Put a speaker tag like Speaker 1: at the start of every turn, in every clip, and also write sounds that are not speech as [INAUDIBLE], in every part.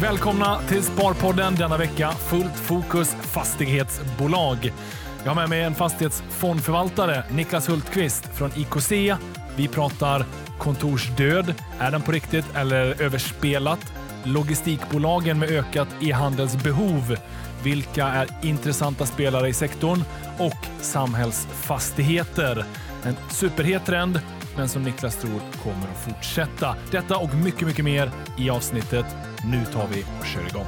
Speaker 1: Välkomna till Sparpodden denna vecka. Fullt fokus fastighetsbolag. Jag har med mig en fastighetsfondförvaltare, Niklas Hultqvist från IKC. Vi pratar kontorsdöd. Är den på riktigt eller överspelat? Logistikbolagen med ökat e-handelsbehov. Vilka är intressanta spelare i sektorn? Och samhällsfastigheter. En superhet trend, men som Niklas tror kommer att fortsätta. Detta och mycket, mycket mer i avsnittet. Nu tar vi och kör igång.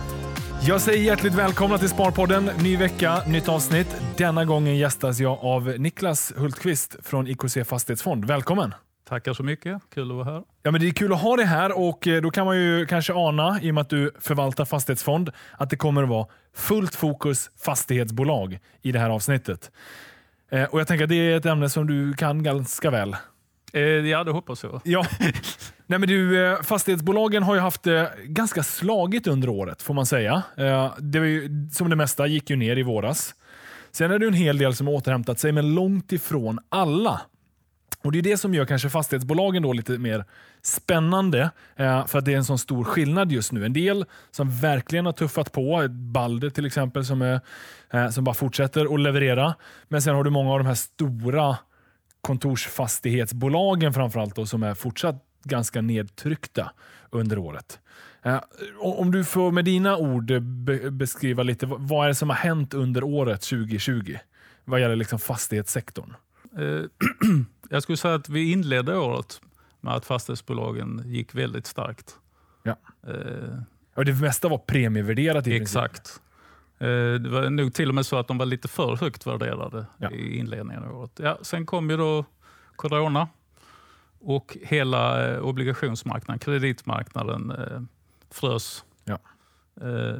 Speaker 1: Jag säger hjärtligt välkomna till Sparpodden. Ny vecka, nytt avsnitt. Denna gången gästas jag av Niklas Hultqvist från IKC Fastighetsfond. Välkommen!
Speaker 2: Tackar så mycket. Kul att vara här.
Speaker 1: Ja, men det är kul att ha dig här och eh, då kan man ju kanske ana, i och med att du förvaltar fastighetsfond, att det kommer att vara fullt fokus fastighetsbolag i det här avsnittet. Eh, och Jag tänker att det är ett ämne som du kan ganska väl.
Speaker 2: Eh, ja, det hoppas jag.
Speaker 1: Ja. [LAUGHS] Nej, men du, eh, fastighetsbolagen har ju haft det ganska slagigt under året, får man säga. Eh, det var ju, som det mesta gick ju ner i våras. Sen är det en hel del som har återhämtat sig, men långt ifrån alla. Och Det är det som gör kanske fastighetsbolagen då lite mer spännande, för att det är en sån stor skillnad just nu. En del som verkligen har tuffat på, Balder till exempel, som, är, som bara fortsätter att leverera. Men sen har du många av de här stora kontorsfastighetsbolagen framförallt då, som är fortsatt ganska nedtryckta under året. Eh, om du får med dina ord be beskriva lite, vad är det som har hänt under året 2020 vad gäller liksom fastighetssektorn?
Speaker 2: Eh, [CLEARS THROAT] jag skulle säga att vi inledde året med att fastighetsbolagen gick väldigt starkt.
Speaker 1: Ja. Eh, och det mesta var premievärderat.
Speaker 2: I exakt. Eh, det var nog till och med så att de var lite för högt värderade ja. i inledningen av året. Ja, sen kom ju då corona och hela eh, obligationsmarknaden, kreditmarknaden, eh, frös. Ja.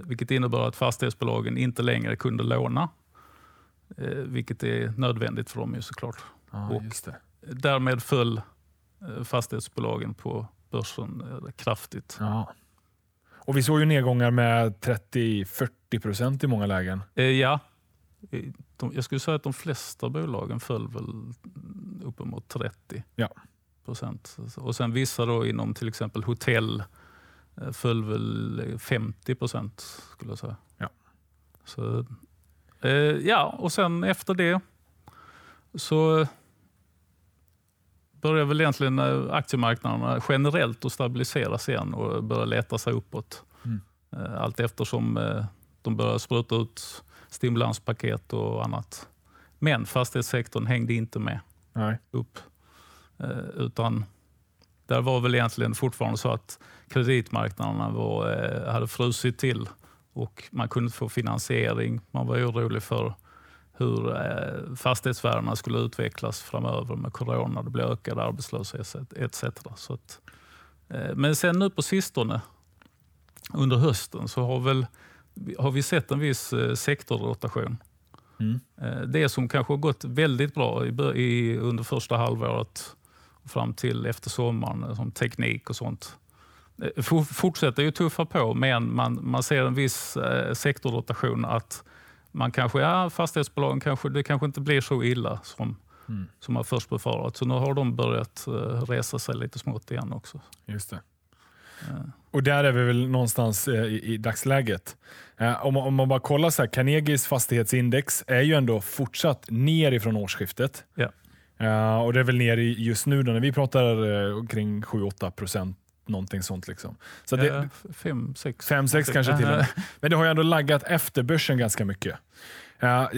Speaker 2: Vilket innebar att fastighetsbolagen inte längre kunde låna. Vilket är nödvändigt för dem ju såklart.
Speaker 1: Ah, och
Speaker 2: därmed föll fastighetsbolagen på börsen kraftigt.
Speaker 1: Ja. Och Vi såg ju nedgångar med 30-40 procent i många lägen.
Speaker 2: Eh, ja. De, jag skulle säga att de flesta bolagen föll väl uppemot 30
Speaker 1: ja.
Speaker 2: Procent. Och sen vissa då inom till exempel hotell eh, föll väl 50 procent skulle jag säga.
Speaker 1: Ja.
Speaker 2: Så, eh, ja, och sen efter det så börjar väl egentligen aktiemarknaderna generellt att stabiliseras igen och börja leta sig uppåt. Mm. Eh, allt eftersom eh, de börjar spruta ut stimulanspaket och annat. Men fastighetssektorn hängde inte med
Speaker 1: Nej.
Speaker 2: upp. Eh, utan där var väl egentligen fortfarande så att kreditmarknaderna var, hade frusit till och man kunde inte få finansiering. Man var orolig för hur eh, fastighetsvärdena skulle utvecklas framöver med corona. Det blir ökad arbetslöshet etc. Så att, eh, men sen nu på sistone, under hösten, så har, väl, har vi sett en viss eh, sektorrotation. Mm. Det som kanske har gått väldigt bra i, under första halvåret fram till efter sommaren, som teknik och sånt, fortsätter ju tuffa på, men man, man ser en viss sektorrotation att man kanske, ja, fastighetsbolagen kanske, det kanske inte blir så illa som, mm. som man först befarat. Så nu har de börjat uh, resa sig lite smått igen också.
Speaker 1: Just det. Ja. Och där är vi väl någonstans eh, i, i dagsläget. Eh, om, om, man bara kollar så här, Carnegies fastighetsindex är ju ändå fortsatt ner ifrån årsskiftet.
Speaker 2: Ja.
Speaker 1: Uh, och det är väl ner i, just nu då, när vi pratar uh, kring 7-8 procent någonting sånt. Liksom. Så
Speaker 2: det, ja, fem, sex.
Speaker 1: Fem, sex kanske till och med. [LAUGHS] Men det har ju ändå laggat efter börsen ganska mycket. Ja,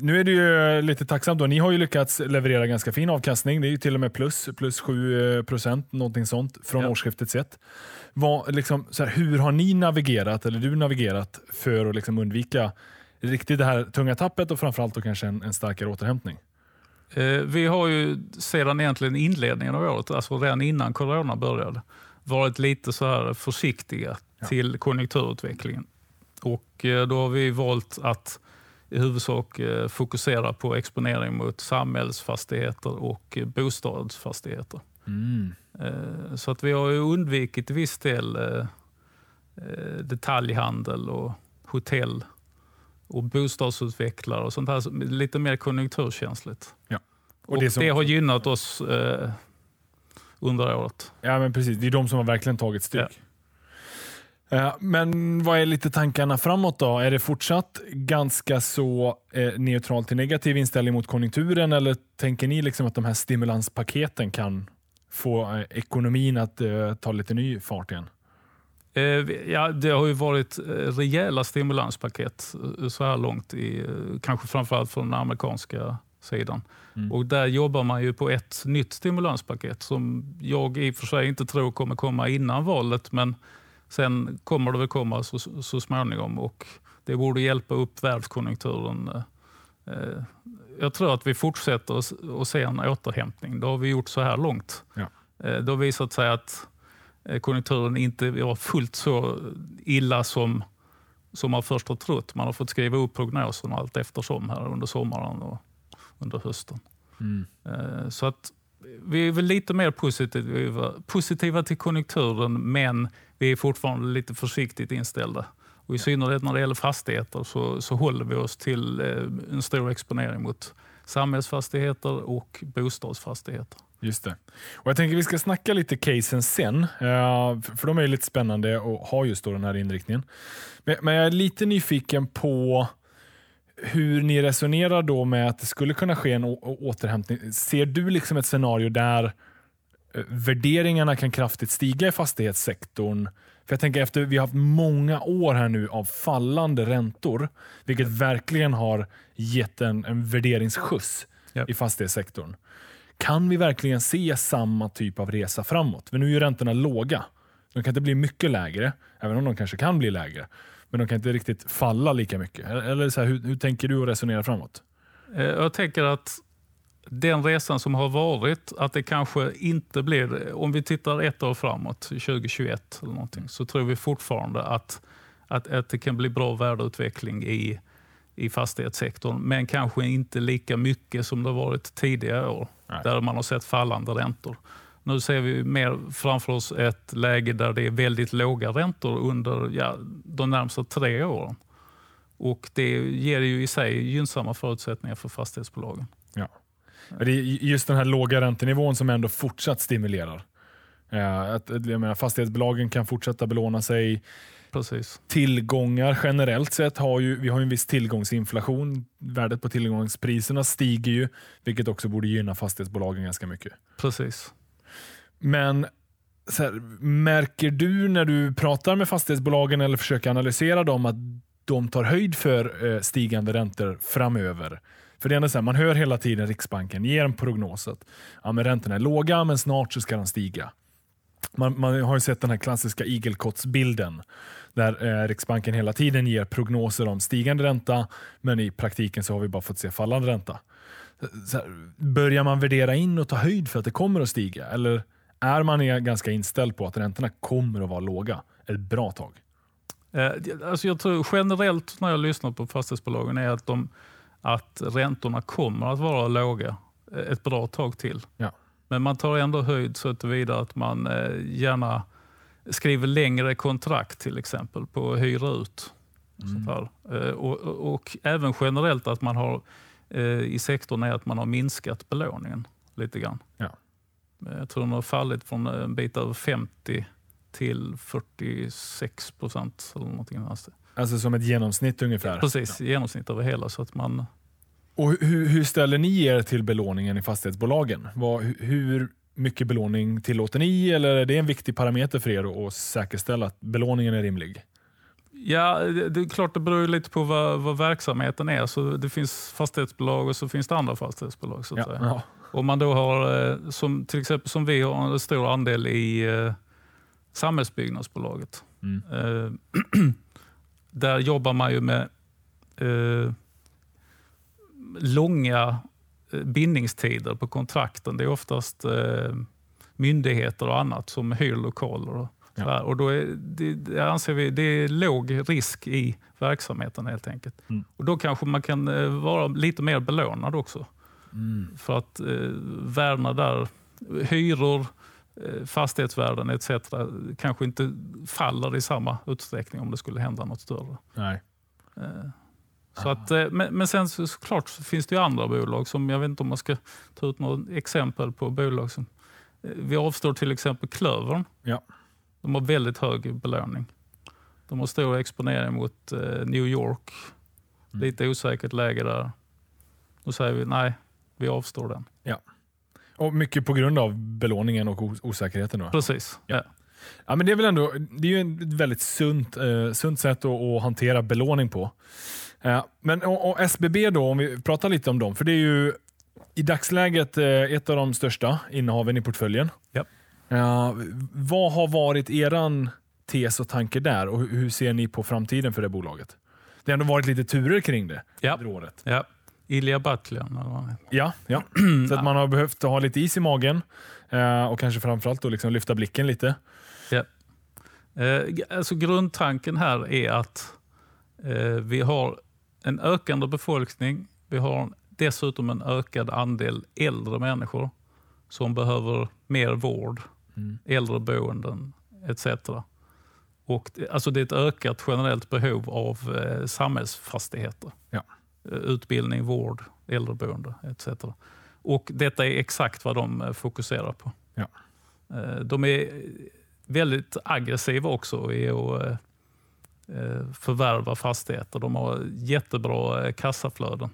Speaker 1: nu är det ju lite tacksamt. Då. Ni har ju lyckats leverera ganska fin avkastning. Det är ju till och med plus, plus 7 procent, någonting sånt, från ja. årsskiftet sett. Vad, liksom, så här, hur har ni navigerat, eller du navigerat, för att liksom undvika riktigt det här tunga tappet och framförallt då kanske en, en starkare återhämtning?
Speaker 2: Eh, vi har ju sedan egentligen inledningen av året, alltså redan innan corona började, varit lite så här försiktiga ja. till konjunkturutvecklingen. Och eh, då har vi valt att i huvudsak eh, fokusera på exponering mot samhällsfastigheter och bostadsfastigheter.
Speaker 1: Mm.
Speaker 2: Så att vi har undvikit till viss del detaljhandel och hotell och bostadsutvecklare och sånt här lite mer konjunkturkänsligt.
Speaker 1: Ja.
Speaker 2: Och, och det, som... det, har gynnat oss under året.
Speaker 1: Ja, men precis. Det är de som har verkligen tagit stryk. Ja. Eh, Men vad är lite tankarna framåt då? Är det fortsatt ganska så eh, neutral till negativ inställning mot konjunkturen eller tänker ni liksom att de här stimulanspaketen kan få eh, ekonomin att eh, ta lite ny fart igen?
Speaker 2: Eh, Ja, det har ju varit eh, rejäla stimulanspaket eh, så här långt, i, kanske framförallt från den amerikanska sidan.
Speaker 1: Mm.
Speaker 2: Och Där jobbar man ju på ett nytt stimulanspaket som jag i och för sig inte tror kommer komma innan valet, men sen kommer det väl komma så, så småningom och det borde hjälpa upp världskonjunkturen. Jag tror att vi fortsätter att se en återhämtning. Det har vi gjort så här långt.
Speaker 1: Ja.
Speaker 2: Det har visat sig att konjunkturen inte var fullt så illa som, som man först har trott. Man har fått skriva upp prognoserna allt eftersom här under sommaren och under hösten.
Speaker 1: Mm.
Speaker 2: Eh, Så att vi är väl lite mer positiva, positiva till konjunkturen men vi är fortfarande lite försiktigt inställda. Och I synnerhet när det gäller fastigheter så, så håller vi oss till eh, en stor exponering mot samhällsfastigheter och bostadsfastigheter.
Speaker 1: Just det. Och Jag tänker vi ska snacka lite casen sen, eh, för de är lite spännande och har just då den här inriktningen. Men, jag är lite nyfiken på hur ni resonerar då med att det skulle kunna ske en återhämtning. Ser du liksom ett scenario där eh, värderingarna kan kraftigt stiga i fastighetssektorn? För jag tänker efter vi har haft många år här nu av fallande räntor, vilket verkligen har gett en, en värderingsskjuts
Speaker 2: Ja.
Speaker 1: i fastighetssektorn. Kan vi verkligen se samma typ av resa framåt? För nu är ju räntorna låga. De kan inte bli mycket lägre, även om de kanske kan bli lägre. Men de kan inte riktigt falla lika mycket. Eller så här, hur, hur tänker du och resonerar framåt?
Speaker 2: Eh, jag tänker att den resan som har varit, att det kanske inte blir, om vi tittar ett år framåt, 2021 eller någonting, så tror vi fortfarande att, att, att det kan bli bra värdeutveckling i, i fastighetssektorn, men kanske inte lika mycket som det har varit tidigare år,
Speaker 1: Nej.
Speaker 2: där man har sett fallande räntor. Nu ser vi mer framför oss ett läge där det är väldigt låga räntor under ja, de närmsta tre åren. Och Det ger ju i sig gynnsamma förutsättningar för fastighetsbolagen.
Speaker 1: Ja. Det är just den här låga räntenivån som ändå fortsatt stimulerar. Eh, Att, jag menar, fastighetsbolagen kan fortsätta belåna sig.
Speaker 2: Precis.
Speaker 1: Tillgångar generellt sett har ju, vi har en viss tillgångsinflation. Värdet på tillgångspriserna stiger ju, vilket också borde gynna fastighetsbolagen ganska mycket.
Speaker 2: Precis.
Speaker 1: Men här, märker du när du pratar med fastighetsbolagen eller försöker analysera dem att de tar höjd för eh, stigande räntor framöver? För det är så här, man hör hela tiden Riksbanken ge en prognos att ja, men räntorna är låga men snart så ska de stiga. Man, man har ju sett den här klassiska igelkottsbilden där eh, Riksbanken hela tiden ger prognoser om stigande ränta men i praktiken så har vi bara fått se fallande ränta. Här, börjar man värdera in och ta höjd för att det kommer att stiga? Eller är man ganska inställd på att räntorna kommer att vara låga ett bra tag?
Speaker 2: Eh, Alltså jag tror generellt när jag lyssnar på fastighetsbolagen är att, de, att räntorna kommer att vara låga eh, ett bra tag till.
Speaker 1: Ja.
Speaker 2: Men man tar ändå höjd så tillvida att man gärna skriver längre kontrakt till exempel på att hyra ut. här. Eh, Och, och, och även generellt att man har eh, i sektorn är att man har minskat belåningen lite grann.
Speaker 1: Ja.
Speaker 2: Eh, Jag tror den har fallit från en bit över 50 till 46 procent. Eller någonting annat.
Speaker 1: Alltså som ett genomsnitt ungefär.
Speaker 2: Precis, i genomsnitt över hela. Så att man,
Speaker 1: Och hur, hur ställer ni er till belåningen i fastighetsbolagen? Vad, hu- hur mycket belåning tillåter ni? Eller är det en viktig parameter för er att- säkerställa att belåningen är rimlig?
Speaker 2: ja, det, är klart det beror lite på vad, vad verksamheten är. Så det finns fastighetsbolag och så finns det andra fastighetsbolag. Så att
Speaker 1: Ja. Ja.
Speaker 2: Om man då har, eh, som till exempel som vi har en stor andel i eh, Samhällsbyggnadsbolaget.
Speaker 1: Mm.
Speaker 2: Eh, [CLEARS THROAT] där jobbar man ju med eh, långa bindningstider på kontrakten. Det är oftast eh, myndigheter och annat som hyr lokaler. Och,
Speaker 1: Ja.
Speaker 2: och då är, det, det anser vi det är låg risk i verksamheten helt enkelt.
Speaker 1: Mm.
Speaker 2: Och Då kanske man kan eh, vara lite mer belånad också.
Speaker 1: Mm.
Speaker 2: För att eh, värdena där, hyror, eh, fastighetsvärden etc. kanske inte faller i samma utsträckning om det skulle hända något större.
Speaker 1: Nej.
Speaker 2: Eh, så att, eh, men, men sen så, såklart så finns det ju andra bolag som, jag vet inte om man ska ta ut något exempel på bolag som, eh, vi avstår till exempel Klövern.
Speaker 1: Ja.
Speaker 2: De har väldigt hög belåning. De har stor exponering mot eh, New York.
Speaker 1: Mm.
Speaker 2: Lite osäkert läge där. Då säger vi nej, vi avstår den.
Speaker 1: Och mycket på grund av belåningen och os- osäkerheten. Då.
Speaker 2: Precis.
Speaker 1: Ja.
Speaker 2: Ja.
Speaker 1: Ja, men det är väl ändå det är ju ett väldigt sunt, eh, sunt sätt att, att hantera belåning på. Men och, och SBB då, om vi pratar lite om dem, för det är ju i dagsläget eh, ett av de största innehaven i portföljen.
Speaker 2: Ja.
Speaker 1: Eh, vad har varit eran tes och tanke där och hur, ser ni på framtiden för det bolaget? Det har ändå varit lite turer kring det
Speaker 2: Ja.
Speaker 1: under året.
Speaker 2: Ja. Ilja Batljan.
Speaker 1: Ja, ja. [CLEARS THROAT] så att man har behövt ha lite is i magen eh, och kanske framförallt då liksom lyfta blicken lite.
Speaker 2: Eh, alltså grundtanken här är att vi har en ökande befolkning. Vi har dessutom en ökad andel äldre människor som behöver mer vård,
Speaker 1: Mm.
Speaker 2: äldreboenden etc. Och alltså det är ett ökat generellt behov av eh, samhällsfastigheter.
Speaker 1: Ja.
Speaker 2: Eh, Utbildning, vård, äldreboende etc. Och detta är exakt vad de eh, fokuserar på.
Speaker 1: Ja.
Speaker 2: Eh, De är väldigt aggressiva också i att eh, eh, förvärva fastigheter. De har jättebra eh, kassaflöden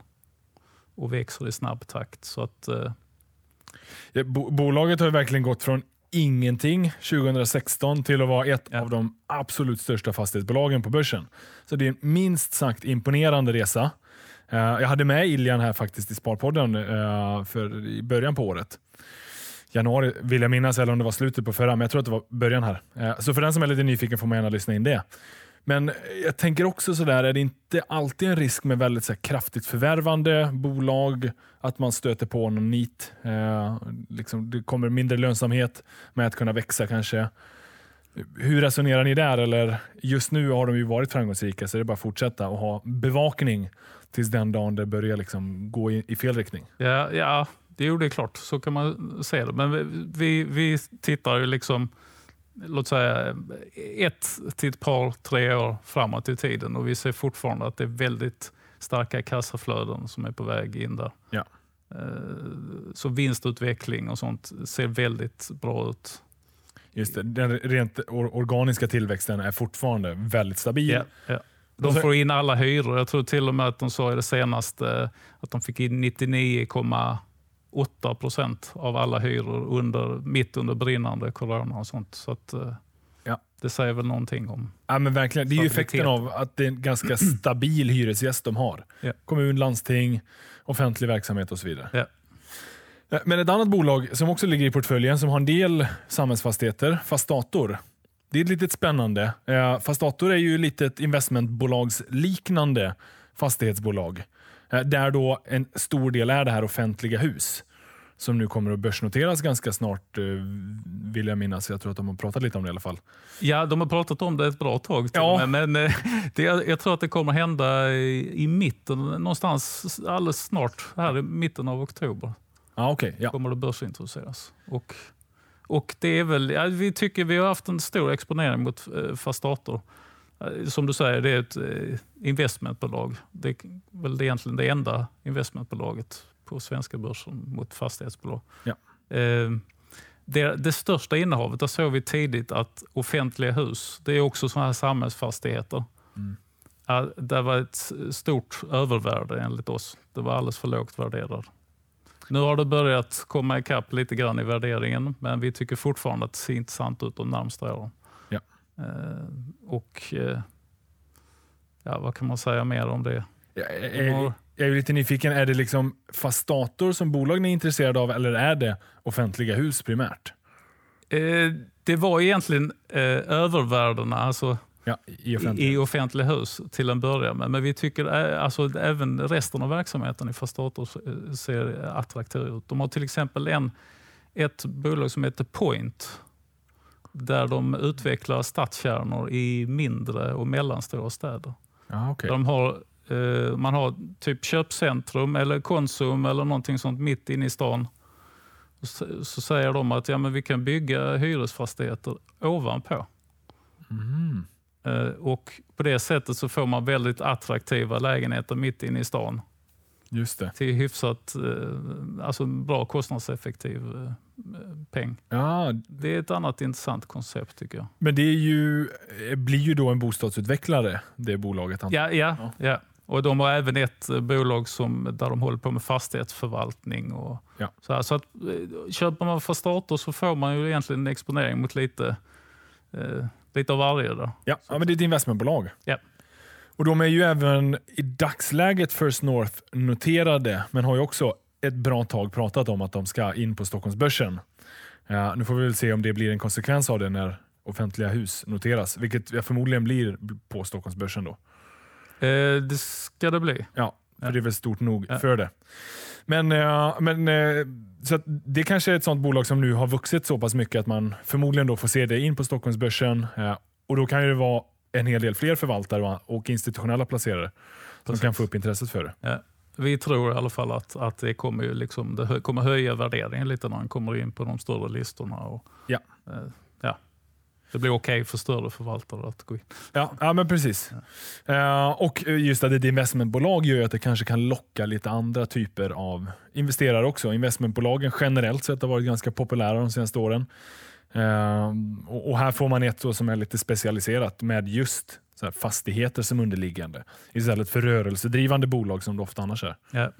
Speaker 2: och växer i snabb takt. Så att, eh,
Speaker 1: Ja, bo- Bolaget har verkligen gått från ingenting 2016 till att vara ett
Speaker 2: Ja.
Speaker 1: av de absolut största fastighetsbolagen på börsen. Så det är en minst sagt imponerande resa. Jag hade med Iljan här faktiskt i Sparpodden för i början på året. Januari vill jag minnas, eller om det var slutet på förra, men jag tror att det var början här. Så för den som är lite nyfiken får man gärna lyssna in det. Men jag tänker också sådär, är det inte alltid en risk med väldigt så här, kraftigt förvärvande bolag, att man stöter på någon nit? Eh, liksom, det kommer mindre lönsamhet med att kunna växa kanske. Hur resonerar ni där? Eller just nu har de ju varit framgångsrika, så det är bara att fortsätta och ha bevakning tills den dagen det börjar liksom gå i, i fel riktning.
Speaker 2: ja, ja, det är ju det klart. Så kan man se det. Men vi, vi, vi tittar ju liksom låt säga ett till ett par, tre år framåt i tiden och vi ser fortfarande att det är väldigt starka kassaflöden som är på väg in där.
Speaker 1: Ja.
Speaker 2: Eh, Så vinstutveckling och sånt ser väldigt bra ut.
Speaker 1: Just det, den rent or- organiska tillväxten är fortfarande väldigt stabil.
Speaker 2: Ja, ja. De får in alla hyror. Jag tror till och med att de sa i det senaste att de fick in 99,8 procent av alla hyror under, mitt under brinnande corona och sånt. Så att, eh,
Speaker 1: Ja.
Speaker 2: Det säger väl någonting om...
Speaker 1: Ja, men verkligen. Det är ju effekten av att det är en ganska [CLEARS THROAT] stabil hyresgäst de har.
Speaker 2: Ja.
Speaker 1: Kommun, landsting, offentlig verksamhet och så vidare.
Speaker 2: Ja.
Speaker 1: Eh, Men ett annat bolag som också ligger i portföljen som har en del samhällsfastigheter, Fastator. Det är lite spännande. Eh, Fastator är ju lite ett investmentbolagsliknande fastighetsbolag. Eh, Där då en stor del är det här offentliga hus. Som nu kommer att börsnoteras ganska snart, eh, vill jag minnas. Jag tror att de har pratat lite om det i alla fall.
Speaker 2: Ja, de har pratat om det ett bra tag till
Speaker 1: Ja.
Speaker 2: men eh, [LAUGHS] det, jag tror att det kommer hända i, i mitten, någonstans alldeles snart, här i mitten av oktober.
Speaker 1: Ja, okej. ja.
Speaker 2: kommer det börsintroduceras. Och, och det är väl, ja, vi tycker vi har haft en stor exponering mot fast dator. Eh, Som du säger, det är ett eh, investmentbolag. Det är väl det egentligen det enda investmentbolaget på svenska börsen mot fastighetsbolag.
Speaker 1: Ja.
Speaker 2: Eh, det, det största innehavet, där såg vi tidigt att offentliga hus, det är också sådana här samhällsfastigheter.
Speaker 1: Mm.
Speaker 2: Det var ett stort övervärde enligt oss. Det var alldeles för lågt värderat. Nu har det börjat komma ikapp lite grann i värderingen, men vi tycker fortfarande att det ser intressant ut de närmsta åren. Eh, och eh, ja, Vad kan man säga mer om det?
Speaker 1: Jag är, jag är lite nyfiken, är det liksom Fastator som bolag ni är intresserade av eller är det offentliga hus primärt?
Speaker 2: Eh, det var egentligen eh, övervärdena alltså,
Speaker 1: Ja, i offentliga.
Speaker 2: i offentliga hus till en början, men, men vi tycker alltså, även resten av verksamheten i Fastator ser attraktiv ut. De har till exempel en, ett bolag som heter Point där de utvecklar stadskärnor i mindre och mellanstora städer.
Speaker 1: Okej.
Speaker 2: Där de har, eh, man har typ köpcentrum eller Konsum eller någonting sånt mitt inne i stan. Så, så säger de att ja, men vi kan bygga hyresfastigheter ovanpå.
Speaker 1: Mm.
Speaker 2: Eh, och På det sättet så får man väldigt attraktiva lägenheter mitt inne i stan
Speaker 1: Just det.
Speaker 2: till hyfsat, eh, alltså bra kostnadseffektiv eh, peng.
Speaker 1: Ja,
Speaker 2: Det är ett annat intressant koncept tycker jag.
Speaker 1: men det är ju, eh, blir ju då en bostadsutvecklare, det bolaget. antar jag.
Speaker 2: Ja, ja, ja. Och de har även ett bolag som, där de håller på med fastighetsförvaltning. Och
Speaker 1: Ja.
Speaker 2: så här, så att, köper man för starter så får man ju egentligen en exponering mot lite, eh, lite av varje. Då.
Speaker 1: Ja, ja, men det är ett investmentbolag.
Speaker 2: Ja.
Speaker 1: Och de är ju även i dagsläget First North noterade, men har ju också ett bra tag pratat om att de ska in på Stockholmsbörsen. Ja, nu får vi väl se om det blir en konsekvens av det när offentliga hus noteras, vilket förmodligen blir på Stockholmsbörsen då.
Speaker 2: Eh, det ska det bli.
Speaker 1: Ja, för
Speaker 2: Ja.
Speaker 1: det är väl stort nog
Speaker 2: Ja.
Speaker 1: för det. Men, eh, men eh, så det kanske är ett sånt bolag som nu har vuxit så pass mycket att man förmodligen då får se det in på Stockholmsbörsen. eh, Och då kan ju det vara en hel del fler förvaltare och- institutionella placerare som
Speaker 2: Precis.
Speaker 1: kan få upp intresset för det.
Speaker 2: Ja. Vi tror i alla fall att, att det, kommer ju liksom, det kommer höja värderingen lite när man kommer in på de större listorna. Och,
Speaker 1: Ja.
Speaker 2: eh, ja. Det blir okej för större förvaltare att gå in.
Speaker 1: Ja, ja men precis. Eh, och just att ett investmentbolag gör att det kanske kan locka lite andra typer av investerare också. Investmentbolagen generellt sett har varit ganska populära de senaste åren. Eh, och, och här får man ett som är lite specialiserat med just fastigheter som underliggande istället för rörelsedrivande bolag som det ofta annars är.
Speaker 2: Ja.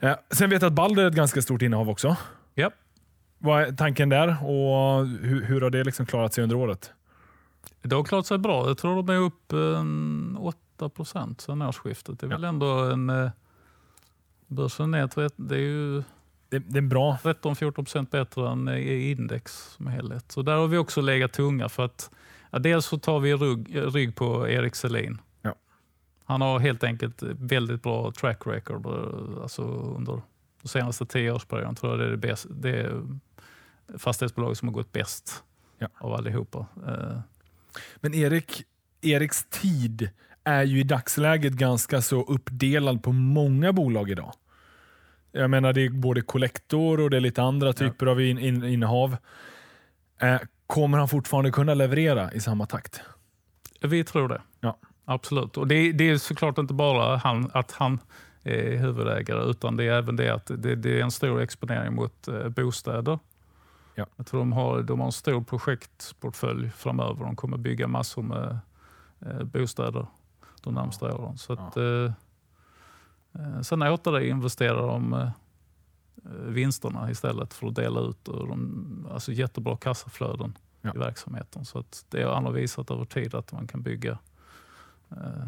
Speaker 1: Eh, sen vet jag att Balder är ett ganska stort innehav också.
Speaker 2: Ja.
Speaker 1: Vad är tanken där och hur, hur har det liksom klarat sig under året?
Speaker 2: Det har klarat sig bra. Jag tror de är upp en 8 procent sedan årsskiftet. Det är väl ändå en... eh, Börsen ett- det är ju
Speaker 1: Det, det är bra
Speaker 2: 13-14 procent bättre än index som helhet. Så där har vi också legat tunga för att ja, dels så tar vi rygg, rygg på Erik Selin.
Speaker 1: Ja.
Speaker 2: Han har helt enkelt väldigt bra track record alltså under de senaste tio årsperioden. tror jag det är det, bäst, det är fastighetsbolaget som har gått bäst
Speaker 1: Ja.
Speaker 2: av allihopa. Eh,
Speaker 1: Men Erik, Eriks tid är ju i dagsläget ganska så uppdelad på många bolag idag. Jag menar det är både kollektor och det är lite andra typer av in, in, innehav. Eh, kommer han fortfarande kunna leverera i samma takt?
Speaker 2: Vi tror det.
Speaker 1: Ja.
Speaker 2: Absolut. Och det, det är såklart inte bara han, att han är huvudägare utan det är även det att det, det är en stor exponering mot eh, bostäder.
Speaker 1: Ja.
Speaker 2: Jag tror de har, de har en stor projektportfölj framöver. De kommer bygga massor med eh, bostäder de närmsta åren. Så att, eh, eh, sen återinvesterar de eh, vinsterna istället för att dela ut ur de, alltså jättebra kassaflöden
Speaker 1: Ja.
Speaker 2: i verksamheten. Så att det har visat över tid att man kan bygga eh,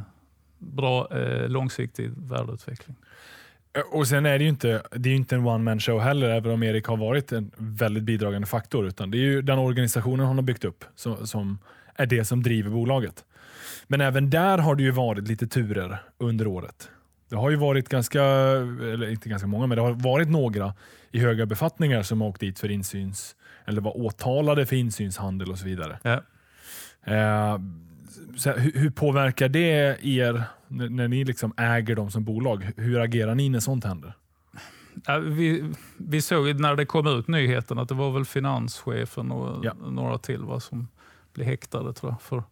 Speaker 2: bra eh, långsiktig värdeutveckling.
Speaker 1: Eh, Och sen är det ju inte, det är inte en one man show heller, även om Erik har varit en väldigt bidragande faktor. Utan det är ju den organisationen han har byggt upp som, som är det som driver bolaget. Men även där har det ju varit lite turer under året. Det har ju varit ganska, eller inte ganska många, men det har varit några i höga befattningar som har åkt dit för insyns, eller var åtalade för insynshandel och så vidare.
Speaker 2: Ja.
Speaker 1: Eh, så här, hur, hur påverkar det er när, när ni liksom äger dem som bolag? Hur agerar ni när sånt händer?
Speaker 2: Ja, vi, vi såg när det kom ut nyheten att det var väl finanschefen och
Speaker 1: Ja.
Speaker 2: några till va, som blev häktade tror jag. För,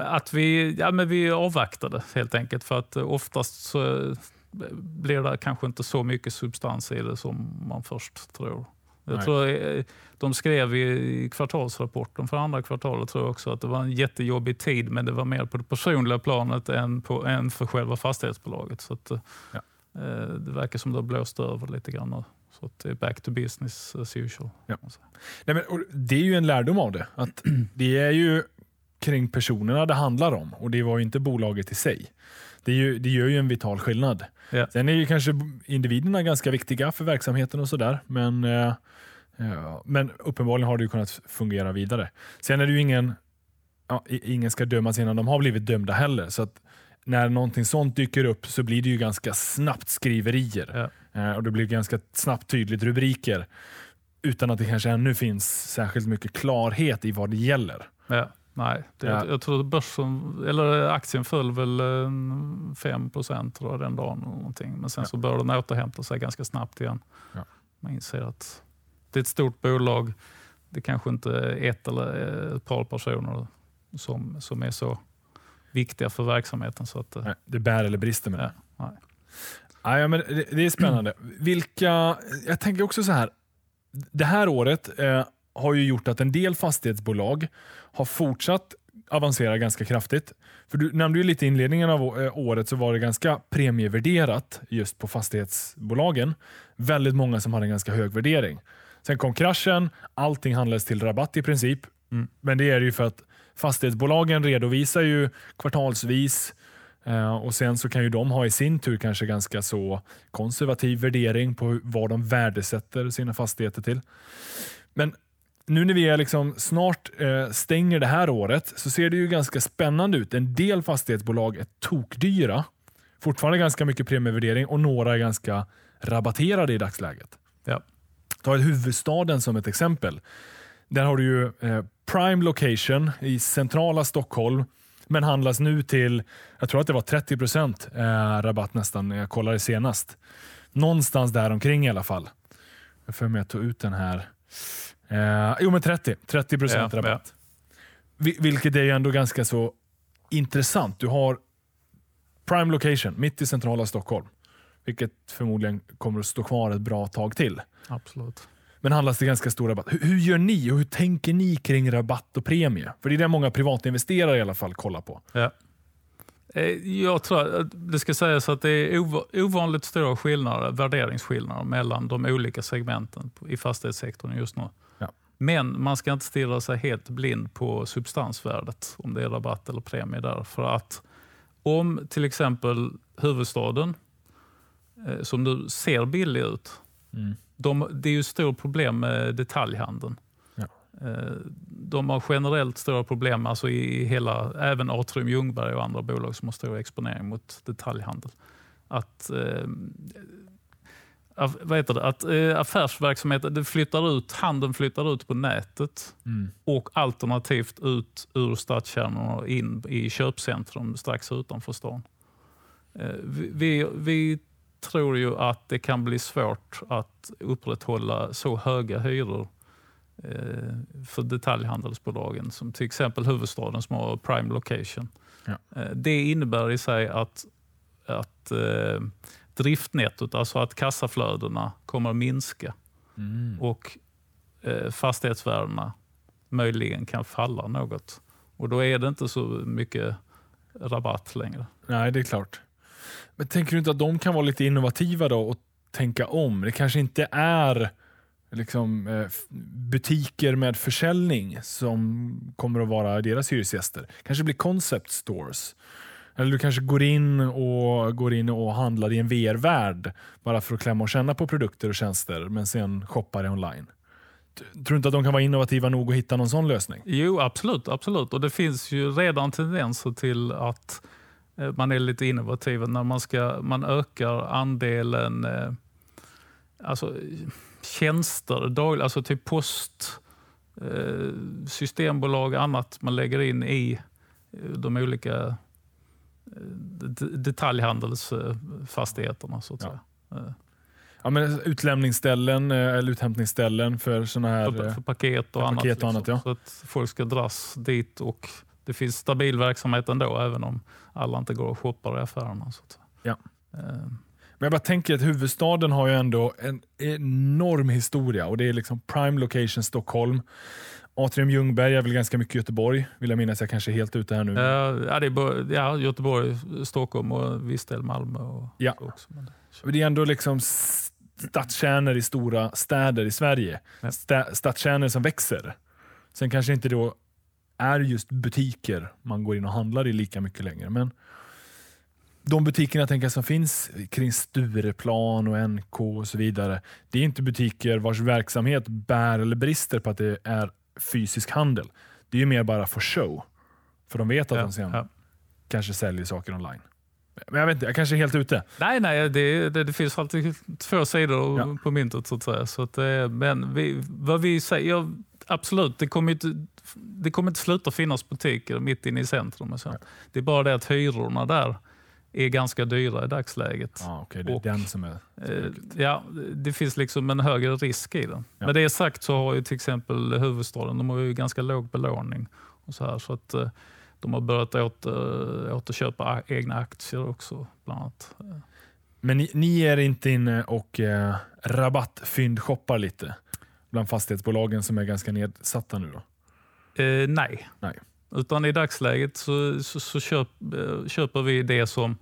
Speaker 2: att vi, ja, men vi avvaktade helt enkelt för att eh, oftast så eh, blir det kanske inte så mycket substans i det som man först tror. Jag
Speaker 1: Nej.
Speaker 2: tror eh, de skrev i kvartalsrapporten för andra kvartalet tror jag också att det var en jättejobbig tid men det var mer på det personliga planet än, på, än för själva fastighetsbolaget. Så att, eh,
Speaker 1: Ja.
Speaker 2: eh, det verkar som det har blåst över lite grann. Så det är back to business as usual.
Speaker 1: Ja. Nej, men, det är ju en lärdom av det. Att [CLEARS THROAT] det är ju kring personerna det handlar om och det var ju inte bolaget i sig. Det, ju, det gör ju en vital skillnad.
Speaker 2: Ja.
Speaker 1: Sen är ju kanske individerna ganska viktiga för verksamheten och sådär. Men, eh, ja, men uppenbarligen har det ju kunnat fungera vidare. Sen är det ju ingen, ja, ingen ska dömas innan de har blivit dömda heller. Så att när någonting sånt dyker upp så blir det ju ganska snabbt skriverier. Eh, och det blir ganska snabbt tydligt rubriker utan att det kanske ännu finns särskilt mycket klarhet i vad det gäller.
Speaker 2: Ja, nej, det,
Speaker 1: Ja.
Speaker 2: jag tror att börsen, eller aktien föll väl en 5 procent tror jag den dagen. Någonting. Men sen
Speaker 1: Ja.
Speaker 2: så började den återhämta sig ganska snabbt igen.
Speaker 1: Ja.
Speaker 2: Man inser att det är ett stort bolag. Det kanske inte är ett eller ett par personer som, som är så viktiga för verksamheten. Så att, eh,
Speaker 1: Nej, Det bär eller brister med det.
Speaker 2: nej.
Speaker 1: Ja, men det, det är spännande. Vilka, jag tänker också så här. Det här året eh, har ju gjort att en del fastighetsbolag har fortsatt avancera ganska kraftigt. För Du nämnde ju lite i inledningen av eh, året så var det ganska premievärderat just på fastighetsbolagen. Väldigt många som hade en ganska hög värdering. Sen kom kraschen, allting handlades till rabatt i princip.
Speaker 2: Mm.
Speaker 1: Men det är ju för att fastighetsbolagen redovisar ju kvartalsvis eh, och sen så kan ju de ha i sin tur kanske ganska så konservativ värdering på vad de värdesätter sina fastigheter till. Men nu när vi är liksom snart eh, stänger det här året så ser det ju ganska spännande ut. En del fastighetsbolag är tokdyra. Fortfarande ganska mycket premievärdering och några är ganska rabatterade i dagsläget.
Speaker 2: Ja.
Speaker 1: Ta huvudstaden som ett exempel. Där har du ju eh, prime location i centrala Stockholm men handlas nu till, jag tror att det var 30 eh, rabatt nästan när jag kollade senast. Någonstans där omkring i alla fall. Jag får med att ta ut den här. Eh, jo men 30, 30 procent
Speaker 2: Ja,
Speaker 1: rabatt. Vi- Vilket är ju ändå ganska så intressant. Du har prime location mitt i centrala Stockholm. Vilket förmodligen kommer att stå kvar ett bra tag till.
Speaker 2: Absolut.
Speaker 1: Men handlas det ganska stor rabatt. Hur, hur gör ni och hur tänker ni kring rabatt och premie? För det är det många privatinvesterare i alla fall kollar på.
Speaker 2: Ja. Eh, Jag tror att det ska sägas att det är ov- ovanligt stora skillnader, värderingsskillnader mellan de olika segmenten i fastighetssektorn just nu. Men man ska inte stirra sig helt blind på substansvärdet, om det är rabatt eller premie där. För att om till exempel huvudstaden, eh, som nu ser billig ut, de, det är ju stort problem med detaljhandeln.
Speaker 1: Ja.
Speaker 2: Eh, De har generellt stora problem, alltså i hela, även Atrium Ljungberg och andra bolag som har stor exponering mot detaljhandel. Att, eh, vad heter det? att eh, affärsverksamheten det flyttar ut, handeln flyttar ut på nätet och alternativt ut ur stadskärnorna och in i köpcentrum strax utanför stan. Eh, vi, vi, vi tror ju att det kan bli svårt att upprätthålla så höga hyror eh, för detaljhandelsbolagen som till exempel huvudstaden som har prime location.
Speaker 1: Ja.
Speaker 2: Det innebär i sig att, att driftnettot, alltså att kassaflödena kommer att minska och eh, fastighetsvärdena möjligen kan falla något. Och Då är det inte så mycket rabatt längre.
Speaker 1: Nej, det är klart. Men tänker du inte att de kan vara lite innovativa då och tänka om? Det kanske inte är liksom, eh, butiker med försäljning som kommer att vara deras hyresgäster. kanske blir concept stores. Eller du kanske går in och går in och handlar i en VR-värld bara för att klämma och känna på produkter och tjänster men sen shoppar det online. Tror du inte att de kan vara innovativa nog att hitta någon sån lösning?
Speaker 2: Jo, absolut. absolut. Och Det finns ju redan tendenser till att eh, man är lite innovativ när man, ska, man ökar andelen eh, alltså, tjänster, daglig, alltså typ post, eh, systembolag och annat man lägger in i de olika detaljhandelsfastigheterna. Så att
Speaker 1: Ja.
Speaker 2: säga. Eh,
Speaker 1: Ja, men utlämningsställen eh, eller uthämtningsställen för såna här...
Speaker 2: för,
Speaker 1: eh,
Speaker 2: för paket och
Speaker 1: för
Speaker 2: annat.
Speaker 1: paket och annat, ja.
Speaker 2: Så att folk ska dras dit och det finns stabil verksamhet ändå, även om alla inte går och shoppar i affärerna. Så att.
Speaker 1: Ja. Men jag bara tänker att huvudstaden har ju ändå en enorm historia och det är liksom prime location Stockholm. Atrium Ljungberg är väl ganska mycket Göteborg, vill jag minnas. Jag kanske är helt ute här nu.
Speaker 2: eh, ja, det är ja, Göteborg, Stockholm och viss del Malmö. Och,
Speaker 1: Ja.
Speaker 2: också, men,
Speaker 1: Men Det är ändå liksom stadskärnor i stora städer i Sverige.
Speaker 2: Ja.
Speaker 1: Sta- Stadskärnor som växer. Sen kanske inte då är just butiker man går in och handlar i lika mycket längre. Men de butikerna jag tänker som finns kring Stureplan och NK och så vidare. Det är inte butiker vars verksamhet bär eller brister på att det är fysisk handel. Det är ju mer bara för show. För de vet att
Speaker 2: ja,
Speaker 1: de sen
Speaker 2: ja.
Speaker 1: kanske säljer saker online. Men jag vet inte, jag kanske är helt ute.
Speaker 2: Nej, nej det, det, det finns alltid två sidor
Speaker 1: Ja.
Speaker 2: på myntet. Så att säga. Så att, eh, men vi, vad vi säger, ja, absolut, det kommer, inte, det kommer inte sluta finnas butiker mitt inne i centrum. Och så. Det är bara det att hyrorna där är ganska dyra i dagsläget.
Speaker 1: Ja, okej, det är
Speaker 2: Och-
Speaker 1: den som är...
Speaker 2: Eh, Ja, det finns liksom en högre risk i det.
Speaker 1: Ja.
Speaker 2: Med det sagt så har ju till exempel huvudstaden de har ju ganska låg belåning. Och så här, så att, eh, de har börjat åter, återköpa a- egna aktier också. Bland annat.
Speaker 1: Men Men ni, ni är inte inne och eh, rabattfyndshoppar lite bland fastighetsbolagen som är ganska nedsatta nu då?
Speaker 2: Eh, nej.
Speaker 1: Nej.
Speaker 2: Utan i dagsläget så, så, så köp, eh, köper vi det som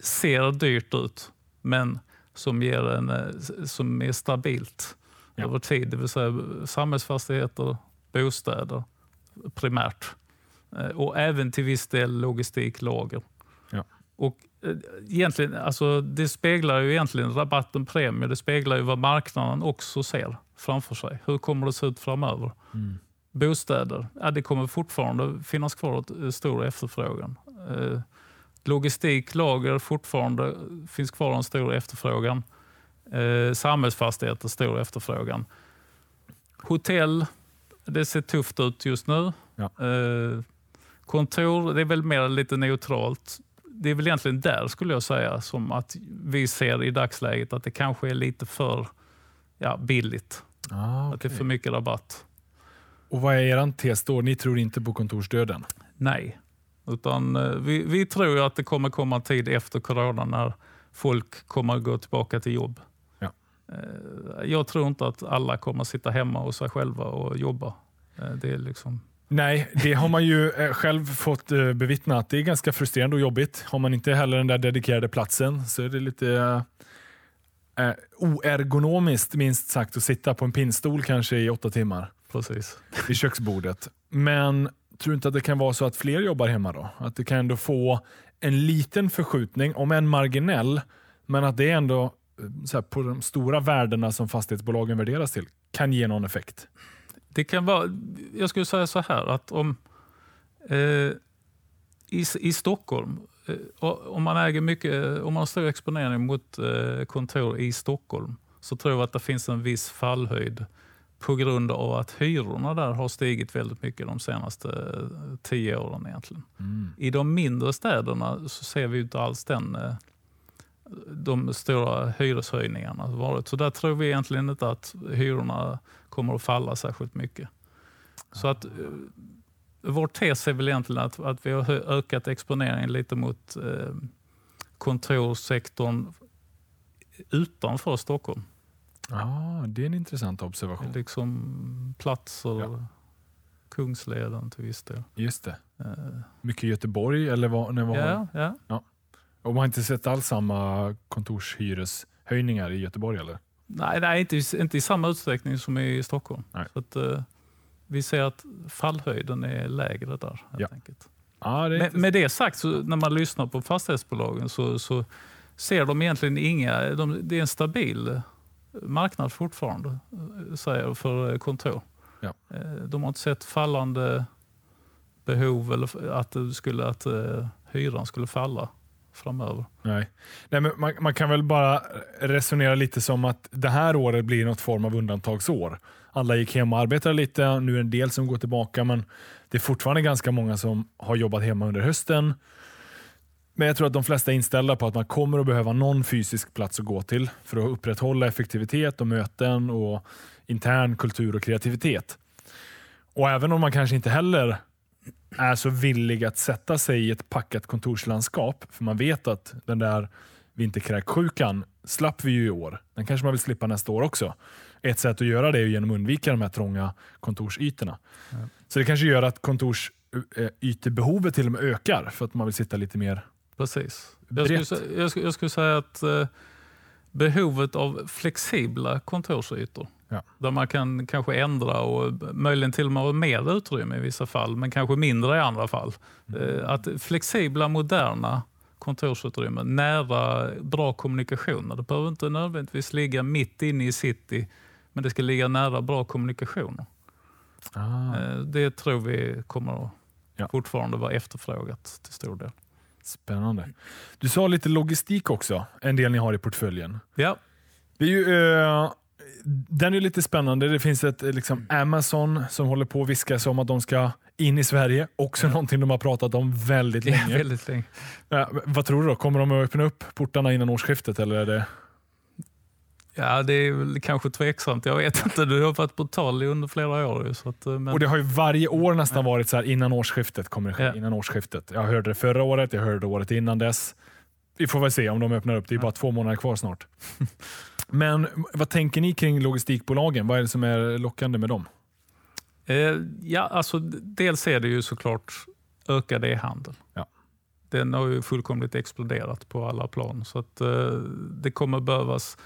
Speaker 2: ser dyrt ut, men som, ger en, eh, som är stabilt
Speaker 1: Ja.
Speaker 2: över tid. Det vill säga samhällsfastigheter, bostäder primärt. Eh, Och även till viss del logistik, lager.
Speaker 1: Ja.
Speaker 2: Och egentligen, alltså, det speglar ju egentligen rabatten premie. Det speglar ju vad marknaden också ser framför sig. Hur kommer det se ut framöver?
Speaker 1: Mm.
Speaker 2: Bostäder, ja, det kommer fortfarande finnas kvar ett eh, stor efterfrågan. Eh, logistik, lager, fortfarande finns kvar en stor efterfrågan. Eh, samhällsfastigheter, stor efterfrågan. Hotell, det ser tufft ut just nu.
Speaker 1: Ja.
Speaker 2: Eh, kontor, det är väl mer lite neutralt. Det är väl egentligen där skulle jag säga som att vi ser i dagsläget att det kanske är lite för ja, billigt.
Speaker 1: Ah,
Speaker 2: Att det är för mycket rabatt.
Speaker 1: Och vad är er tes då? Ni tror inte på kontorsdöden?
Speaker 2: Nej. Utan, eh, vi, vi tror att det kommer komma en tid efter corona när folk kommer gå tillbaka till jobb.
Speaker 1: Ja.
Speaker 2: Eh, Jag tror inte att alla kommer sitta hemma hos sig själva och jobba. Eh, Det är liksom,
Speaker 1: Nej, det har man ju själv fått bevittna att det är ganska frustrerande och jobbigt. Har man inte heller den där dedikerade platsen så är det lite eh, oergonomiskt minst sagt att sitta på en pinnstol kanske i åtta timmar
Speaker 2: precis.
Speaker 1: vid köksbordet. Men tror du inte att det kan vara så att fler jobbar hemma då? Att det kan ändå få en liten förskjutning, om än marginell, men att det ändå eh, här, på de stora värdena som fastighetsbolagen värderas till kan ge någon effekt.
Speaker 2: Det kan vara, jag skulle säga så här att om eh, i, i Stockholm, eh, om man äger mycket, om man har stor exponering mot eh, kontor i Stockholm så tror jag att det finns en viss fallhöjd på grund av att hyrorna där har stigit väldigt mycket de senaste eh, tio åren egentligen. I de mindre städerna så ser vi inte alls den, eh, de stora hyreshöjningarna varit. Så där tror vi egentligen inte att hyrorna kommer att falla särskilt mycket. Så att eh, vår tes är väl egentligen att, att vi har ökat exponeringen lite mot eh, kontorssektorn utanför Stockholm.
Speaker 1: Ja, det är en intressant observation.
Speaker 2: Liksom platser,
Speaker 1: Ja.
Speaker 2: Kungsleden till viss del.
Speaker 1: Just det.
Speaker 2: Eh,
Speaker 1: Mycket Göteborg, eller vad, när var
Speaker 2: ja, ja.
Speaker 1: Och man har inte sett alls samma kontorshyreshöjningar i Göteborg eller?
Speaker 2: Nej, nej inte, inte i samma utsträckning som i Stockholm. Att, eh, vi ser att fallhöjden är lägre där. Helt
Speaker 1: Ja.
Speaker 2: enkelt.
Speaker 1: Ja, det
Speaker 2: Med, med det sagt, så när man lyssnar på fastighetsbolagen så, så ser de egentligen inga... De, det är en stabil marknad fortfarande eh, säger för eh, kontor.
Speaker 1: Ja.
Speaker 2: Eh, De har inte sett fallande behov eller att, det skulle, att hyran skulle falla framöver.
Speaker 1: Nej. Nej, men man, man kan väl bara resonera lite som att det här året blir något form av undantagsår. Alla gick hem och arbetade lite, nu är det en del som går tillbaka, men det är fortfarande ganska många som har jobbat hemma under hösten. Men jag tror att de flesta är inställda på att man kommer att behöva någon fysisk plats att gå till för att upprätthålla effektivitet och möten och intern kultur och kreativitet. Och även om man kanske inte heller är så villig att sätta sig i ett packat kontorslandskap, för man vet att den där vinterkräksjukan slapp vi ju i år. Den kanske man vill slippa nästa år också. Ett sätt att göra det är genom att undvika de här trånga kontorsytorna. Så det kanske gör att kontorsytebehovet till och med ökar för att man vill sitta lite mer
Speaker 2: Precis. Jag skulle, jag, skulle, jag skulle säga att eh, behovet av flexibla kontorsytor
Speaker 1: Ja.
Speaker 2: där man kan kanske ändra och möjligen till och med ha mer utrymme i vissa fall, men kanske mindre i andra fall. Eh, att flexibla, moderna kontorsutrymmen, nära bra kommunikationer. Det behöver inte nödvändigtvis ligga mitt inne i city, men det ska ligga nära bra kommunikationer.
Speaker 1: Ah,
Speaker 2: Eh, det tror vi kommer att
Speaker 1: Ja.
Speaker 2: fortfarande vara efterfrågat till stor del.
Speaker 1: Spännande. Du sa lite logistik också, en del ni har i portföljen.
Speaker 2: Ja,
Speaker 1: Det är ju, eh, den är lite spännande. Det finns ett eh, liksom, Amazon som håller på att viska sig om att de ska in i Sverige. Också någonting de har pratat om väldigt länge.
Speaker 2: väldigt länge.
Speaker 1: Eh, vad tror du då? Kommer de att öppna upp portarna innan årsskiftet? Eller är det...
Speaker 2: Ja, det är väl kanske tveksamt. Jag vet inte. Du har varit på tal under flera år. Så att, eh, men,
Speaker 1: Och det har ju varje år nästan varit så här innan årsskiftet kommer det ske.
Speaker 2: Ja.
Speaker 1: Innan årsskiftet. Jag hörde det förra året, jag hörde det året innan dess. vi får väl se om de öppnar upp. Det är bara två månader kvar snart. [LAUGHS] Men vad tänker ni kring logistikbolagen? Vad är det som är lockande med dem?
Speaker 2: Eh, ja, alltså, dels är det ju såklart ökad e-handel.
Speaker 1: Ja.
Speaker 2: Den har ju fullkomligt exploderat på alla plan. Så att, eh, det kommer behövas eh,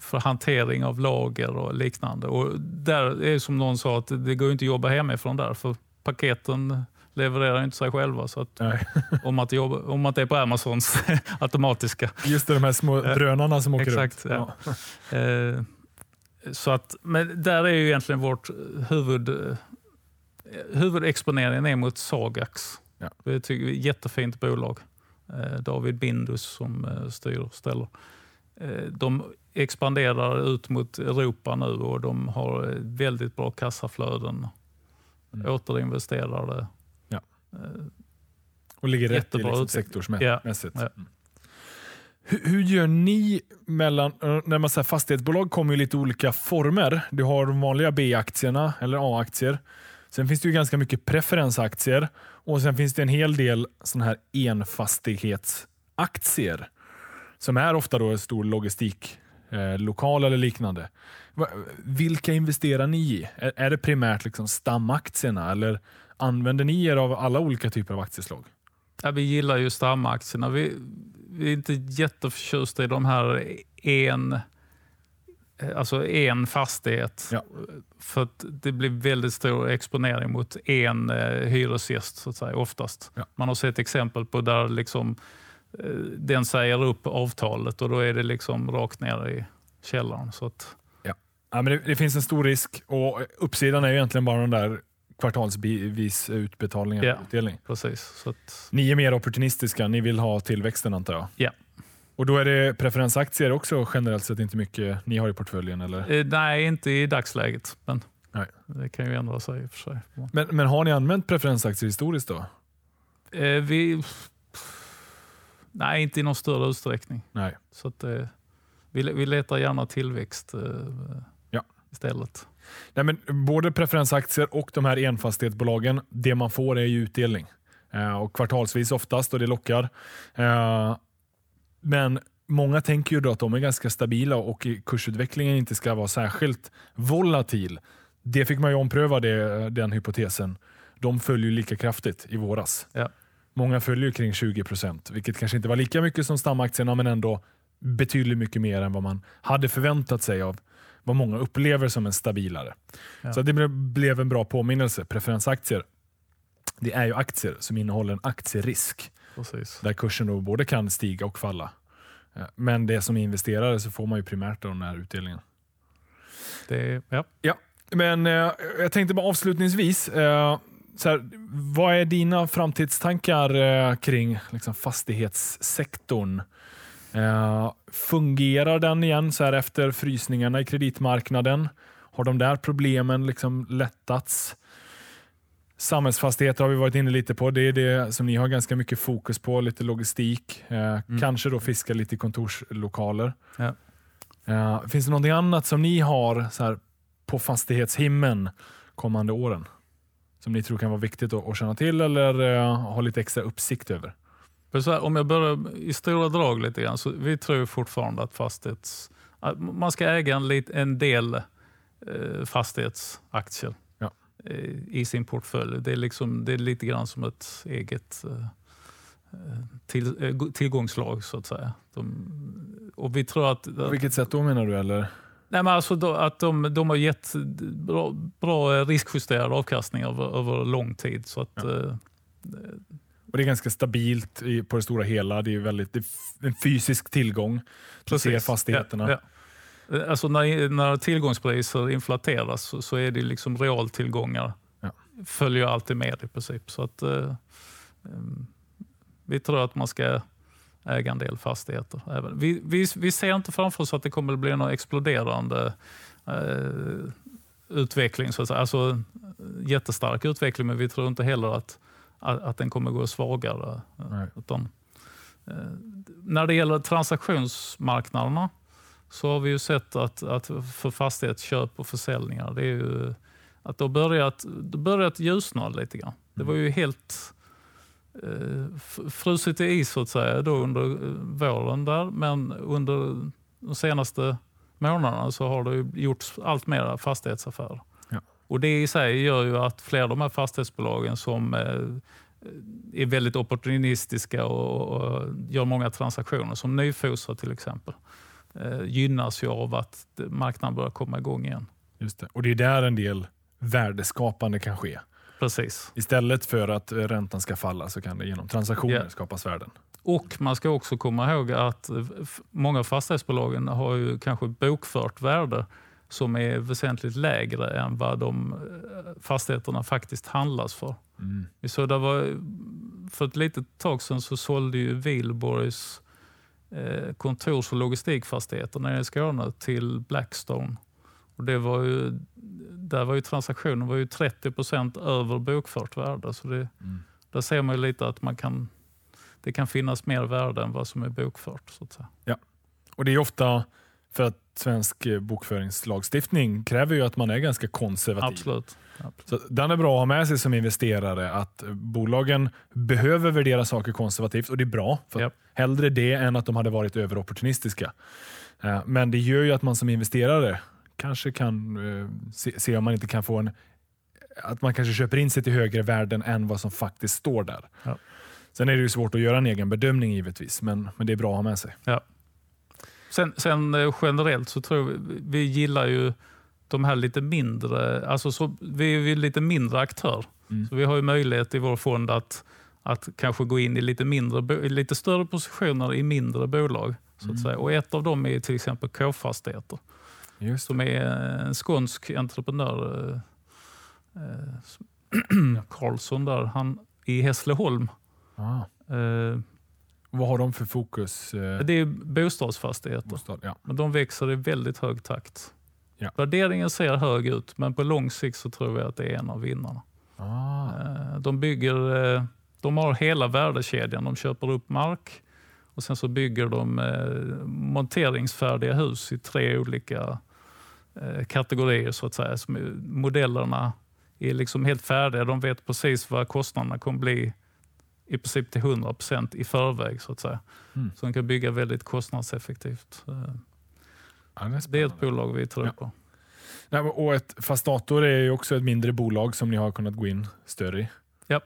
Speaker 2: för hantering av lager och liknande. Och där är som någon sa, att det går inte att jobba hemifrån där. För paketen levererar inte sig själva. Så att [LAUGHS] om, man inte jobbar, om man inte är på Amazons [LAUGHS] automatiska.
Speaker 1: Just det, de här små [LAUGHS] drönarna som åker
Speaker 2: Exakt,
Speaker 1: runt.
Speaker 2: ja. Eh, så att, men där är ju egentligen vårt huvud, eh, huvudexponeringen är mot Sagax.
Speaker 1: Ja.
Speaker 2: Det tycker vi är ett jättefint bolag. Eh, David Bindus som eh, styr och ställer. Eh, de expanderar ut mot Europa nu och de har väldigt bra kassaflöden.
Speaker 1: Mm.
Speaker 2: Återinvesterar det.
Speaker 1: Ja.
Speaker 2: Eh,
Speaker 1: Och ligger rätt i liksom sektorsmässigt.
Speaker 2: Ja.
Speaker 1: Mm. Hur, hur gör ni mellan, eh, när man säger fastighetsbolag kommer i lite olika former. Du har de vanliga B-aktierna eller A-aktier. Sen finns det ju ganska mycket preferensaktier och sen finns det en hel del såna här enfastighetsaktier som är ofta då en stor logistiklokal eh, lokal eller liknande. Vilka investerar ni i? Är, är det primärt liksom stamaktierna eller använder ni er av alla olika typer av aktieslag?
Speaker 2: Ja, vi gillar ju stamaktierna. Vi, vi är inte jätteförtjusta i de här en, alltså en fastighet.
Speaker 1: Ja.
Speaker 2: För att det blir väldigt stor exponering mot en eh, hyresgäst så att säga, oftast.
Speaker 1: Ja.
Speaker 2: Man har sett exempel på där liksom, eh, den säger upp avtalet och då är det liksom rakt ner i källaren. Så att,
Speaker 1: Ja, men det, det finns en stor risk och uppsidan är ju egentligen bara de där kvartalsvis utbetalningar
Speaker 2: Ja.
Speaker 1: utdelning.
Speaker 2: precis. Så att,
Speaker 1: Ni är mer opportunistiska, ni vill ha tillväxten antar jag?
Speaker 2: Ja.
Speaker 1: Och då är det preferensaktier också generellt sett inte mycket ni har i portföljen? Eller?
Speaker 2: eh, nej, inte i dagsläget. Men
Speaker 1: Nej.
Speaker 2: det kan ju ändra sig i och för sig.
Speaker 1: Men, men har ni använt preferensaktier historiskt då?
Speaker 2: Eh, vi... Nej, inte i någon större utsträckning.
Speaker 1: Nej.
Speaker 2: Så att, eh, vi, vi letar gärna tillväxt eh,
Speaker 1: Ja.
Speaker 2: istället.
Speaker 1: Nej, men både preferensaktier och de här enfastighetsbolagen, det man får är ju utdelning. Eh, och kvartalsvis oftast och det lockar. Eh, men många tänker ju då att de är ganska stabila och kursutvecklingen inte ska vara särskilt volatil. Det fick man ju ompröva det, den hypotesen. De följer ju lika kraftigt i våras.
Speaker 2: Ja.
Speaker 1: Många följer kring 20 procent, vilket kanske inte var lika mycket som stamaktierna, men ändå betydligt mycket mer än vad man hade förväntat sig av vad många upplever som en stabilare.
Speaker 2: Ja.
Speaker 1: Så det blev- en bra påminnelse. Preferensaktier, det är ju aktier som innehåller en aktierisk
Speaker 2: Precis.
Speaker 1: där kursen då både kan stiga och falla. Men det som investerare så får man ju primärt då den här utdelningen.
Speaker 2: Det, ja.
Speaker 1: Ja, men eh, jag tänkte bara avslutningsvis. Eh, så här, vad är dina framtidstankar eh, kring liksom, fastighetssektorn? Eh, fungerar den igen så här efter frysningarna i kreditmarknaden? Har de där problemen liksom lättats? Samhällsfastigheter har vi varit inne lite på. Det är det som ni har ganska mycket fokus på. Lite logistik. Eh, Kanske då fiska lite i kontorslokaler.
Speaker 2: Ja.
Speaker 1: Eh, finns det någonting annat som ni har så här, på fastighetshimmen kommande åren? Som ni tror kan vara viktigt att, att känna till eller eh, ha lite extra uppsikt över?
Speaker 2: Här, om jag börjar i stora drag lite grann, så vi tror fortfarande att fastighets... Att man ska äga en, lit, en del eh, fastighetsaktier
Speaker 1: Ja.
Speaker 2: eh, i sin portfölj. Det är, liksom, det är lite grann som ett eget eh, till, eh, tillgångslag så att säga. De, och vi tror att...
Speaker 1: På vilket sätt då menar du? Eller?
Speaker 2: Nej, men alltså då, att de, de har gett bra, bra riskjusterad avkastning över, över lång tid. Så att,
Speaker 1: Ja.
Speaker 2: eh,
Speaker 1: Och det är ganska stabilt i, på det stora hela. Det är, väldigt, det är en fysisk tillgång. Du ser fastigheterna.
Speaker 2: Ja, ja. Eh, Alltså när, när tillgångspriser inflateras så, så är det liksom realtillgångar.
Speaker 1: Ja.
Speaker 2: Följer alltid med i princip. Så att, eh, em, vi tror att man ska äga en del fastigheter. Även. Vi, vi, vi ser inte framför oss att det kommer att bli någon exploderande eh, utveckling. Så att säga. Alltså, jättestark utveckling, men vi tror inte heller att, att, att den kommer gå svagare. Utan, eh, när det gäller transaktionsmarknaderna så har vi ju sett att, att för fastighetsköp och försäljningar, det är ju att det har börjat, det börjat ljusna lite grann. Det var ju helt frusit i is så att säga då under eh, våren där, men under de senaste månaderna så har det gjorts allt mer fastighetsaffärer.
Speaker 1: Ja.
Speaker 2: Och det i sig gör ju att fler av de här fastighetsbolagen som eh, är väldigt opportunistiska och, gör många transaktioner, som Nyfosa till exempel, eh, gynnas ju av att marknaden börjar komma igång igen.
Speaker 1: Just det. Och det är där en del värdeskapande kan ske.
Speaker 2: Precis.
Speaker 1: Istället för att eh, räntan ska falla så kan det genom transaktioner
Speaker 2: Ja.
Speaker 1: skapas värden.
Speaker 2: Och man ska också komma ihåg att eh, många av fastighetsbolagen har ju kanske bokfört värde som är väsentligt lägre än vad de eh, fastigheterna faktiskt handlas för.
Speaker 1: Mm.
Speaker 2: Så det var, för ett litet tag sedan så sålde ju Wihlborgs kontors och logistikfastigheter nere i Skåne till Blackstone. Och det var ju, där var ju transaktionen var ju 30 procent över bokfört värde. Så det,
Speaker 1: Mm.
Speaker 2: där ser man ju lite att man kan, det kan finnas mer värde än vad som är bokfört. Så att säga.
Speaker 1: Och det är ofta för att svensk eh, bokföringslagstiftning kräver ju att man är ganska konservativ.
Speaker 2: Absolut. Absolut.
Speaker 1: Så den är bra att ha med sig som investerare att bolagen behöver värdera saker konservativt och det är bra. För
Speaker 2: Japp.
Speaker 1: Hellre det än att de hade varit överopportunistiska. Eh, Men det gör ju att man som investerare kanske kan eh, se, se om man inte kan få en att man kanske köper in sig till högre värden än vad som faktiskt står där.
Speaker 2: Ja.
Speaker 1: Sen är det ju svårt att göra en egen bedömning givetvis, men, men det är bra att ha med sig.
Speaker 2: Sen, sen eh, generellt så tror vi, vi gillar ju de här lite mindre, alltså så, vi är ju lite mindre aktör.
Speaker 1: Mm.
Speaker 2: Så vi har ju möjlighet i vår fond att, att kanske gå in i lite, mindre, lite större positioner i mindre bolag. Så
Speaker 1: Mm.
Speaker 2: att säga. Och ett av dem är till exempel K-fastigheter
Speaker 1: Just
Speaker 2: som är en skånsk entreprenör, eh, eh, [CLEARS THROAT] Karlsson där, han i Hässleholm.
Speaker 1: Ah.
Speaker 2: Eh,
Speaker 1: Vad har de för fokus? Eh,
Speaker 2: det är bostadsfastigheter.
Speaker 1: bostad? Ja.
Speaker 2: Men de växer i väldigt hög takt.
Speaker 1: Ja.
Speaker 2: Värderingen ser hög ut, men på lång sikt så tror jag att det är en av vinnarna.
Speaker 1: Ah.
Speaker 2: Eh, De, bygger, eh, de har hela värdekedjan. De köper upp mark och sen så bygger de monteringsfärdiga hus i tre olika kategorier. så att säga. Som Modellerna är liksom helt färdiga. De vet precis vad kostnaderna kommer bli i princip till 100% i förväg. så att säga.
Speaker 1: Mm.
Speaker 2: Så de kan bygga väldigt kostnadseffektivt. Eh,
Speaker 1: Ja, det är
Speaker 2: Det är ett bolag vi tror
Speaker 1: Ja.
Speaker 2: på.
Speaker 1: Nej, och ett Fastator är ju också ett mindre bolag som ni har kunnat gå in större i.
Speaker 2: Ja.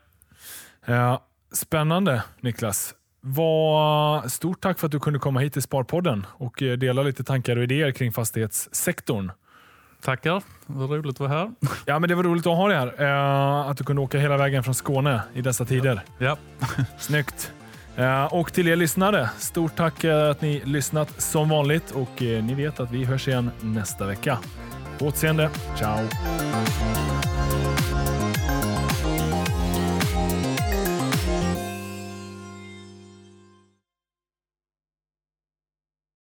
Speaker 1: Ja, spännande Niklas. Vad, stort tack för att du kunde komma hit till Sparpodden och eh, dela lite tankar och idéer kring fastighetssektorn.
Speaker 2: Tackar, vad roligt att vara här.
Speaker 1: Ja, men det var roligt att ha dig här. Eh, att du kunde åka hela vägen från Skåne i dessa tider.
Speaker 2: Ja. [LAUGHS]
Speaker 1: Snyggt. Eh, och till er lyssnare, stort tack att ni lyssnat som vanligt och ni vet att vi hörs igen nästa vecka. På återseende. Ciao!